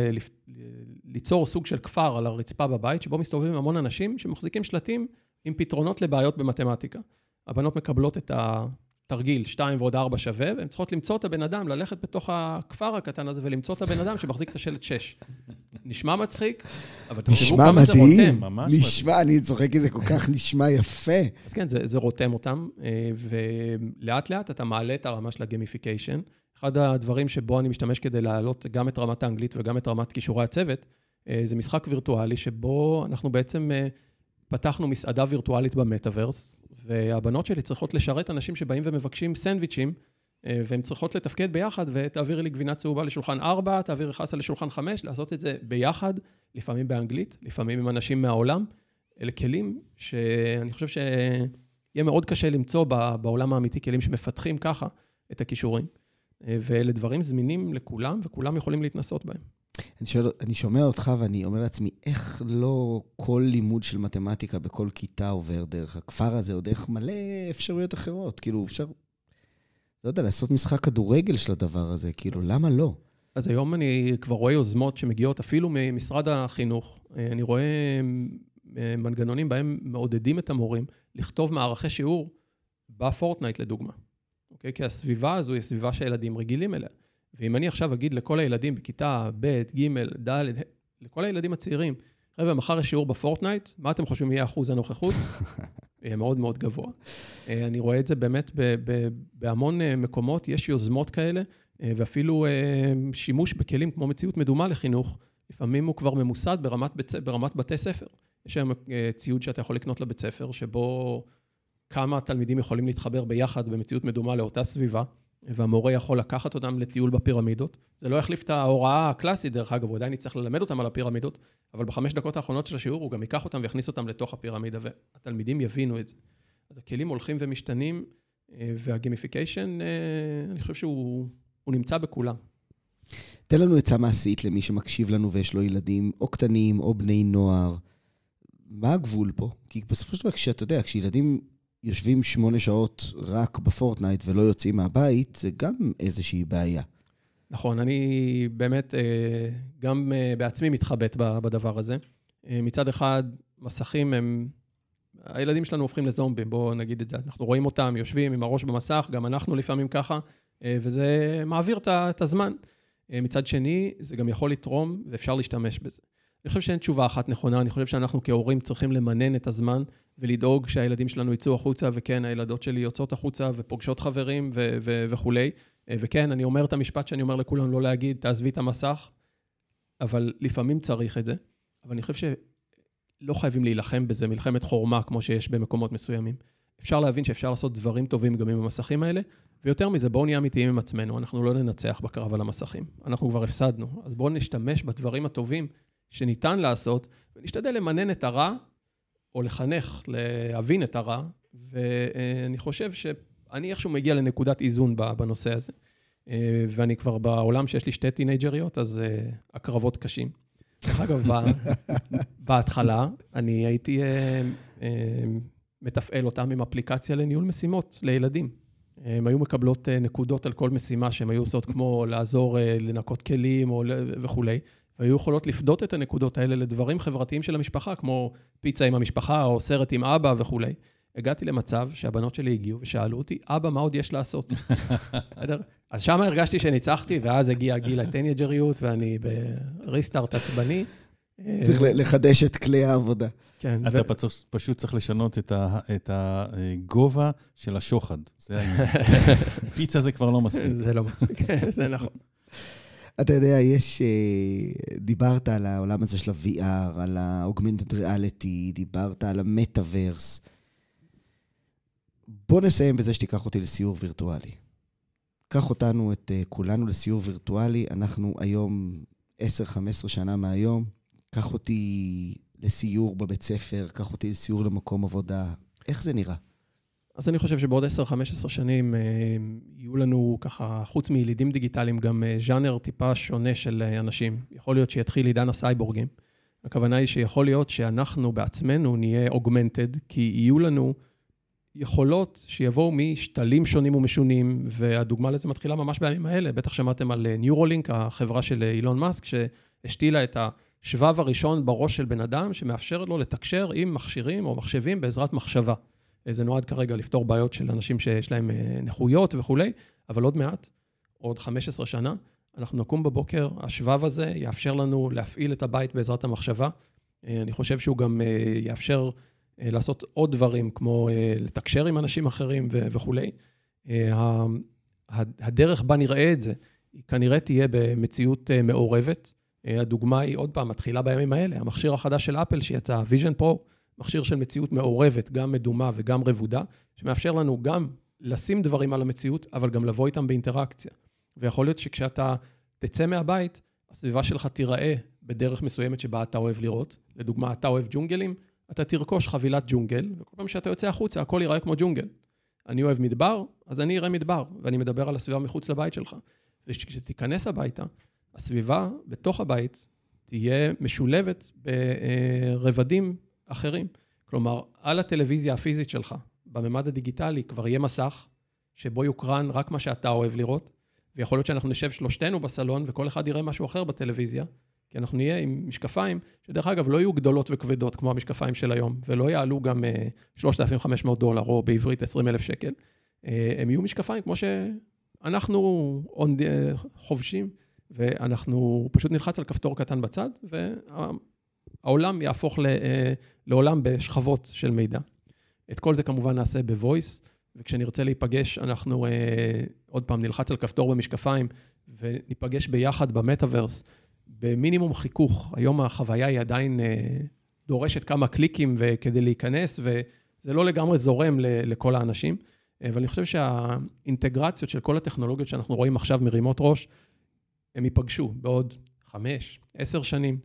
ליצור סוג של כפר על הרצפה בבית, שבו מסתובבים המון אנשים שמחזיקים שלטים עם פתרונות לבעיות במתמטיקה. הבנות מקבלות את התרגיל 2 ועוד 4 שווה, והן צריכות למצוא את הבן אדם, ללכת בתוך הכפר הקטן הזה ולמצוא את הבן אדם שמחזיק את השלט 6. נשמע מצחיק, אבל תחשבו כמה זה רותם. נשמע מדהים, נשמע, אני צוחק כי זה כל כך נשמע יפה. אז כן, זה, זה רותם אותם, אה, ולאט לאט אתה מעלה את הרמה של הגמיפיקיישן. אחד הדברים שבו אני משתמש כדי להעלות גם את רמת האנגלית וגם את רמת כישורי הצוות, אה, זה משחק וירטואלי שבו אנחנו בעצם אה, פתחנו מסעדה וירטואלית במטאוורס, והבנות שלי צריכות לשרת אנשים שבאים ומבקשים סנדוויצ'ים. אה, והן צריכות לתפקד ביחד, ותעבירי לי גבינה צהובה לשולחן 4, תעבירי חסה לשולחן 5, לעשות את זה ביחד, לפעמים באנגלית, לפעמים עם אנשים מהעולם. אלה כלים שאני חושב שיהיה מאוד קשה למצוא בעולם האמיתי כלים שמפתחים ככה את הכישורים. אה, ואלה דברים זמינים לכולם, וכולם יכולים להתנסות בהם. אני, שואל, אני שומע אותך ואני אומר לעצמי, איך לא כל לימוד של מתמטיקה בכל כיתה עובר דרך הכפר הזה, או דרך מלא אפשרויות אחרות? כאילו, אפשר לא יודע, לעשות משחק כדורגל של הדבר הזה, כאילו, למה לא? אז היום אני כבר רואה יוזמות שמגיעות אפילו ממשרד החינוך. אני רואה אה, מנגנונים בהם מעודדים את המורים לכתוב מערכי שיעור ב Fortnite, לדוגמה. אוקיי? כי הסביבה הזו היא סביבה שהילדים רגילים אליה. ואם אני עכשיו אגיד לכל הילדים בכיתה ב', ג', ד', לכל הילדים הצעירים, חבר'ה, מחר יש שיעור ב Fortnite, מה אתם חושבים יהיה אחוז הנוכחות? יהיה מאוד מאוד גבוה. אה, אני רואה את זה באמת בהמון אה, מקומות, יש יוזמות כאלה, אה, ואפילו שימוש בכלים כמו מציאות מדומה לחינוך, לפעמים הוא כבר ממוסד ברמת, בית, ברמת בתי ספר. יש היום ציוד שאתה יכול לקנות לבית ספר, שבו כמה תלמידים יכולים להתחבר ביחד במציאות מדומה לאותה סביבה. והמורה יכול לקחת אותם לטיול בפירמידות. זה לא יחליף את ההוראה הקלאסית, דרך אגב, הוא עדיין יצטרך ללמד אותם על הפירמידות, אבל בחמש דקות האחרונות של השיעור הוא גם ייקח אותם ויכניס אותם לתוך הפירמידה, והתלמידים יבינו את זה. אז הכלים הולכים ומשתנים, אה, והגימיפיקיישן, אה, אני חושב שהוא נמצא בכולם. תן לנו עצה מעשית למי שמקשיב לנו ויש לו ילדים, או קטנים, או בני נוער. מה הגבול פה? כי בסופו של דבר, כשאתה יודע, כשילדים יושבים שמונה שעות רק בפורטנייט ולא יוצאים מהבית, זה גם איזושהי בעיה. נכון, אני באמת אה, גם אה, בעצמי מתחבט בדבר הזה. אה, מצד אחד, מסכים הם... הילדים שלנו הופכים לזומבים, בואו נגיד את זה. אנחנו רואים אותם יושבים עם הראש במסך, גם אנחנו לפעמים ככה, וזה מעביר את הזמן. מצד שני, זה גם יכול לתרום ואפשר להשתמש בזה. אני חושב שאין תשובה אחת נכונה, אני חושב שאנחנו כהורים צריכים למנן את הזמן ולדאוג שהילדים שלנו יצאו החוצה, וכן, הילדות שלי יוצאות החוצה ופוגשות חברים ו- ו- וכולי. וכן, אני אומר את המשפט שאני אומר לכולם לא להגיד, תעזבי את המסך, אבל לפעמים צריך את זה. אבל אני חושב שלא חייבים להילחם בזה, מלחמת חורמה, כמו שיש במקומות מסוימים. אפשר להבין שאפשר לעשות דברים טובים גם עם המסכים האלה, ויותר מזה, בואו נהיה אמיתיים עם עצמנו, אנחנו לא ננצח בקרב על המסכים. אנחנו כבר הפסדנו, אז בואו נשתמש בדברים הטובים שניתן לעשות, ונשתדל למנן את הרע, או לחנך, להבין את הרע, ואני חושב שאני איכשהו מגיע לנקודת איזון בנושא הזה. ואני כבר בעולם שיש לי שתי טינג'ריות, אז אה, הקרבות קשים. דרך אגב, בהתחלה אני הייתי אה, אה, מתפעל אותם עם אפליקציה לניהול משימות לילדים. הם היו מקבלות נקודות על כל משימה שהן היו עושות, כמו לעזור לנקות כלים וכולי. והיו יכולות לפדות את הנקודות האלה לדברים חברתיים של המשפחה, כמו פיצה עם המשפחה או סרט עם אבא וכולי. הגעתי למצב שהבנות שלי הגיעו ושאלו אותי, אבא, מה עוד יש לעשות? בסדר? אז שם הרגשתי שניצחתי, ואז הגיע גיל הטניג'ריות, ואני בריסטארט עצבני. צריך לחדש את כלי העבודה. כן. אתה פשוט צריך לשנות את הגובה של השוחד. זה. פיצה זה כבר לא מספיק. זה לא מספיק, זה נכון. אתה יודע, יש... אה, דיברת על העולם הזה של ה-VR, על ה-Augmented Reality, דיברת על המטאוורס. בוא נסיים בזה שתיקח אותי לסיור וירטואלי. קח אותנו, את uh, כולנו, לסיור וירטואלי. אנחנו היום 10-15 שנה מהיום. קח אותי לסיור בבית ספר, קח אותי לסיור למקום עבודה. איך זה נראה? אז אני חושב שבעוד 10-15 שנים אה, יהיו לנו ככה, חוץ מילידים דיגיטליים, גם אה, ז'אנר טיפה שונה של אה, אנשים. יכול להיות שיתחיל עידן הסייבורגים. הכוונה היא שיכול להיות שאנחנו בעצמנו נהיה אוגמנטד, כי יהיו לנו יכולות שיבואו משתלים שונים ומשונים, והדוגמה לזה מתחילה ממש בימים האלה. בטח שמעתם על ניורולינק, החברה של אילון מאסק, שהשתילה את השבב הראשון בראש של בן אדם, שמאפשר לו לתקשר עם מכשירים או מחשבים בעזרת מחשבה. זה נועד כרגע לפתור בעיות של אנשים שיש להם אה, נכויות וכולי, אבל עוד מעט, עוד 15 שנה, אנחנו נקום בבוקר, השבב הזה יאפשר לנו להפעיל את הבית בעזרת המחשבה. אה, אני חושב שהוא גם אה, יאפשר לעשות עוד דברים, כמו לתקשר עם אנשים אחרים וכולי. הדרך בה נראה את זה, היא כנראה תהיה במציאות מעורבת. הדוגמה היא, עוד פעם, מתחילה בימים האלה, המכשיר החדש של אפל שיצא, vision pro, מכשיר של מציאות מעורבת, גם מדומה וגם רבודה, שמאפשר לנו גם לשים דברים על המציאות, אבל גם לבוא איתם באינטראקציה. ויכול להיות שכשאתה תצא מהבית, הסביבה שלך תיראה בדרך מסוימת שבה אתה אוהב לראות. לדוגמה, אתה אוהב ג'ונגלים, אתה תרכוש חבילת ג'ונגל, וכל פעם שאתה יוצא החוצה, הכל ייראה כמו ג'ונגל. אני אוהב מדבר, אז אני אראה מדבר, ואני מדבר על הסביבה מחוץ לבית שלך. וכשתיכנס הביתה, הסביבה בתוך הבית תהיה משולבת ברבדים אחרים. כלומר, על הטלוויזיה הפיזית שלך, בממד הדיגיטלי, כבר יהיה מסך שבו יוקרן רק מה שאתה אוהב לראות, ויכול להיות שאנחנו נשב שלושתנו בסלון וכל אחד יראה משהו אחר בטלוויזיה, כי אנחנו נהיה עם משקפיים, שדרך אגב לא יהיו גדולות וכבדות כמו המשקפיים של היום, ולא יעלו גם uh, 3,500 דולר, או בעברית 20,000 שקל. Uh, הם יהיו משקפיים כמו שאנחנו uh, חובשים, ואנחנו פשוט נלחץ על כפתור קטן בצד. העולם יהפוך אה, לעולם בשכבות של מידע. את כל זה כמובן נעשה בוויס, וכשנרצה להיפגש, אנחנו אה, עוד פעם נלחץ על כפתור במשקפיים וניפגש ביחד במטאוורס, במינימום חיכוך. היום החוויה היא עדיין אה, דורשת כמה קליקים כדי להיכנס, וזה לא לגמרי זורם לכל האנשים. אבל אני חושב שהאינטגרציות של כל הטכנולוגיות שאנחנו רואים עכשיו מרימות ראש, הם ייפגשו בעוד חמש, עשר שנים,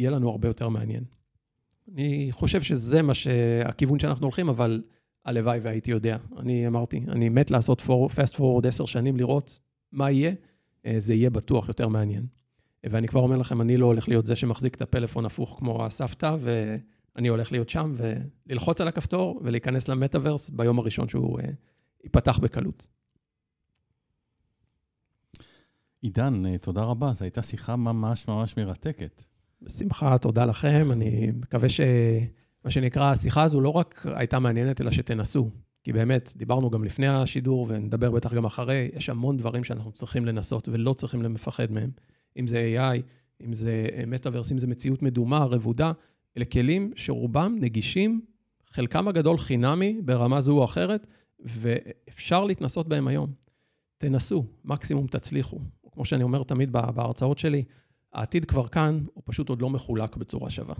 יהיה לנו הרבה יותר מעניין. אני חושב שזה מה שהכיוון שאנחנו הולכים, אבל הלוואי והייתי יודע. אני אמרתי, אני מת לעשות fast forward עשר שנים, לראות מה יהיה, זה יהיה בטוח יותר מעניין. ואני כבר אומר לכם, אני לא הולך להיות זה שמחזיק את הפלאפון הפוך כמו הסבתא, ואני הולך להיות שם וללחוץ על הכפתור ולהיכנס למטאוורס ביום הראשון שהוא ייפתח בקלות. עידן, תודה רבה, זו הייתה שיחה ממש ממש מרתקת. בשמחה, תודה לכם. אני מקווה שמה שנקרא, השיחה הזו לא רק הייתה מעניינת, אלא שתנסו. כי באמת, דיברנו גם לפני השידור, ונדבר בטח גם אחרי, יש המון דברים שאנחנו צריכים לנסות ולא צריכים לפחד מהם. אם זה AI, אם זה מטאוורס, אם זה מציאות מדומה, רבודה, אלה כלים שרובם נגישים, חלקם הגדול חינמי ברמה זו או אחרת, ואפשר להתנסות בהם היום. תנסו, מקסימום תצליחו. כמו שאני אומר תמיד בהרצאות שלי, העתיד כבר כאן, הוא פשוט עוד לא מחולק בצורה שווה.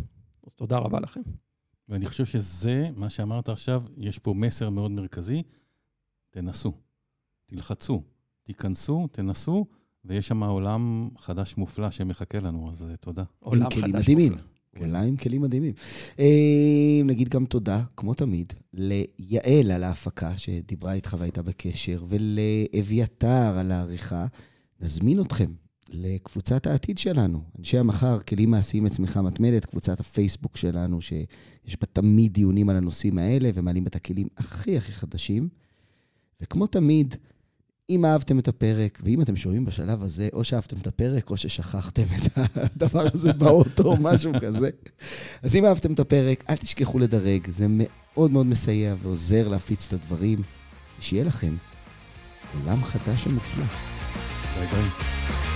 אז תודה רבה לכם. ואני חושב שזה, מה שאמרת עכשיו, יש פה מסר מאוד מרכזי, תנסו, תלחצו, תיכנסו, תנסו, ויש שם עולם חדש מופלא שמחכה לנו, אז תודה. עולם חדש מדהימים. מופלא. כן. עולם עם כלים מדהימים. אה, נגיד גם תודה, כמו תמיד, ליעל על ההפקה, שדיברה איתך והייתה בקשר, ולאביתר על העריכה. נזמין אתכם לקבוצת העתיד שלנו, אנשי המחר, כלים מעשיים לצמיחה מתמדת, קבוצת הפייסבוק שלנו, שיש בה תמיד דיונים על הנושאים האלה, ומעלים את הכלים הכי הכי חדשים. וכמו תמיד, אם אהבתם את הפרק, ואם אתם שומעים בשלב הזה, או שאהבתם את הפרק, או ששכחתם את הדבר הזה באוטו, או משהו כזה. אז אם אהבתם את הפרק, אל תשכחו לדרג, זה מאוד מאוד מסייע ועוזר להפיץ את הדברים. שיהיה לכם עולם חדש ומופלא. ביי ביי.